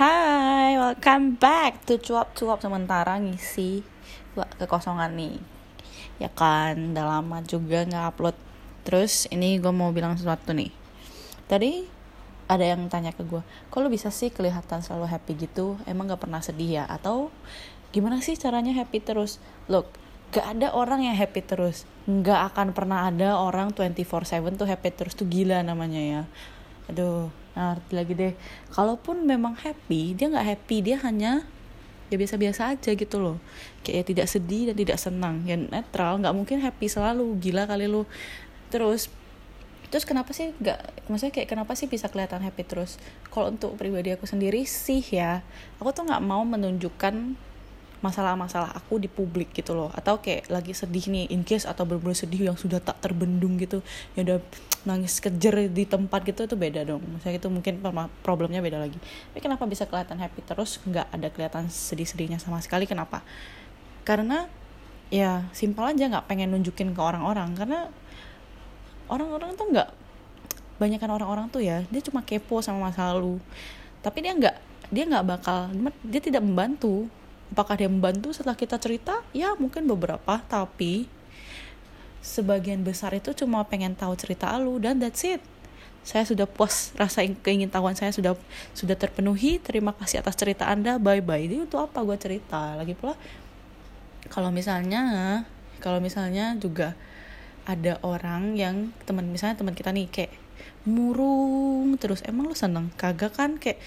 Hai, welcome back to cuap-cuap sementara ngisi kekosongan nih. Ya kan, udah lama juga nggak upload. Terus ini gue mau bilang sesuatu nih. Tadi ada yang tanya ke gue, kok lu bisa sih kelihatan selalu happy gitu? Emang gak pernah sedih ya? Atau gimana sih caranya happy terus? Look, gak ada orang yang happy terus. Gak akan pernah ada orang 24/7 tuh happy terus tuh gila namanya ya. Aduh, nah lagi deh. Kalaupun memang happy dia nggak happy dia hanya ya biasa-biasa aja gitu loh. Kayak ya tidak sedih dan tidak senang. Ya netral nggak mungkin happy selalu. Gila kali lu. Terus terus kenapa sih nggak maksudnya kayak kenapa sih bisa kelihatan happy terus? Kalau untuk pribadi aku sendiri sih ya aku tuh nggak mau menunjukkan masalah-masalah aku di publik gitu loh. Atau kayak lagi sedih nih in case atau bener-bener sedih yang sudah tak terbendung gitu ya udah nangis kejer di tempat gitu itu beda dong. Misalnya itu mungkin problemnya beda lagi. Tapi kenapa bisa kelihatan happy terus nggak ada kelihatan sedih-sedihnya sama sekali? Kenapa? Karena ya simpel aja nggak pengen nunjukin ke orang-orang. Karena orang-orang tuh nggak banyakkan orang-orang tuh ya dia cuma kepo sama masa lalu. Tapi dia nggak dia nggak bakal dia tidak membantu apakah dia membantu? Setelah kita cerita ya mungkin beberapa. Tapi sebagian besar itu cuma pengen tahu cerita lu dan that's it. Saya sudah puas rasa keingintahuan saya sudah sudah terpenuhi. Terima kasih atas cerita anda. Bye bye ini untuk apa gue cerita? Lagi pula kalau misalnya kalau misalnya juga ada orang yang teman misalnya teman kita nih kayak murung terus. Emang lu seneng? Kagak kan? Kayak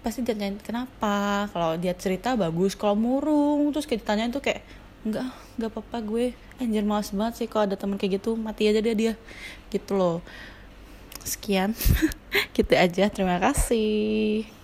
pasti dia tanya kenapa? Kalau dia cerita bagus. Kalau murung terus kayak ditanya tuh kayak enggak enggak apa-apa gue. Anjir males banget sih kalau ada teman kayak gitu mati aja dia dia. Gitu loh. Sekian. Gitu aja. Terima kasih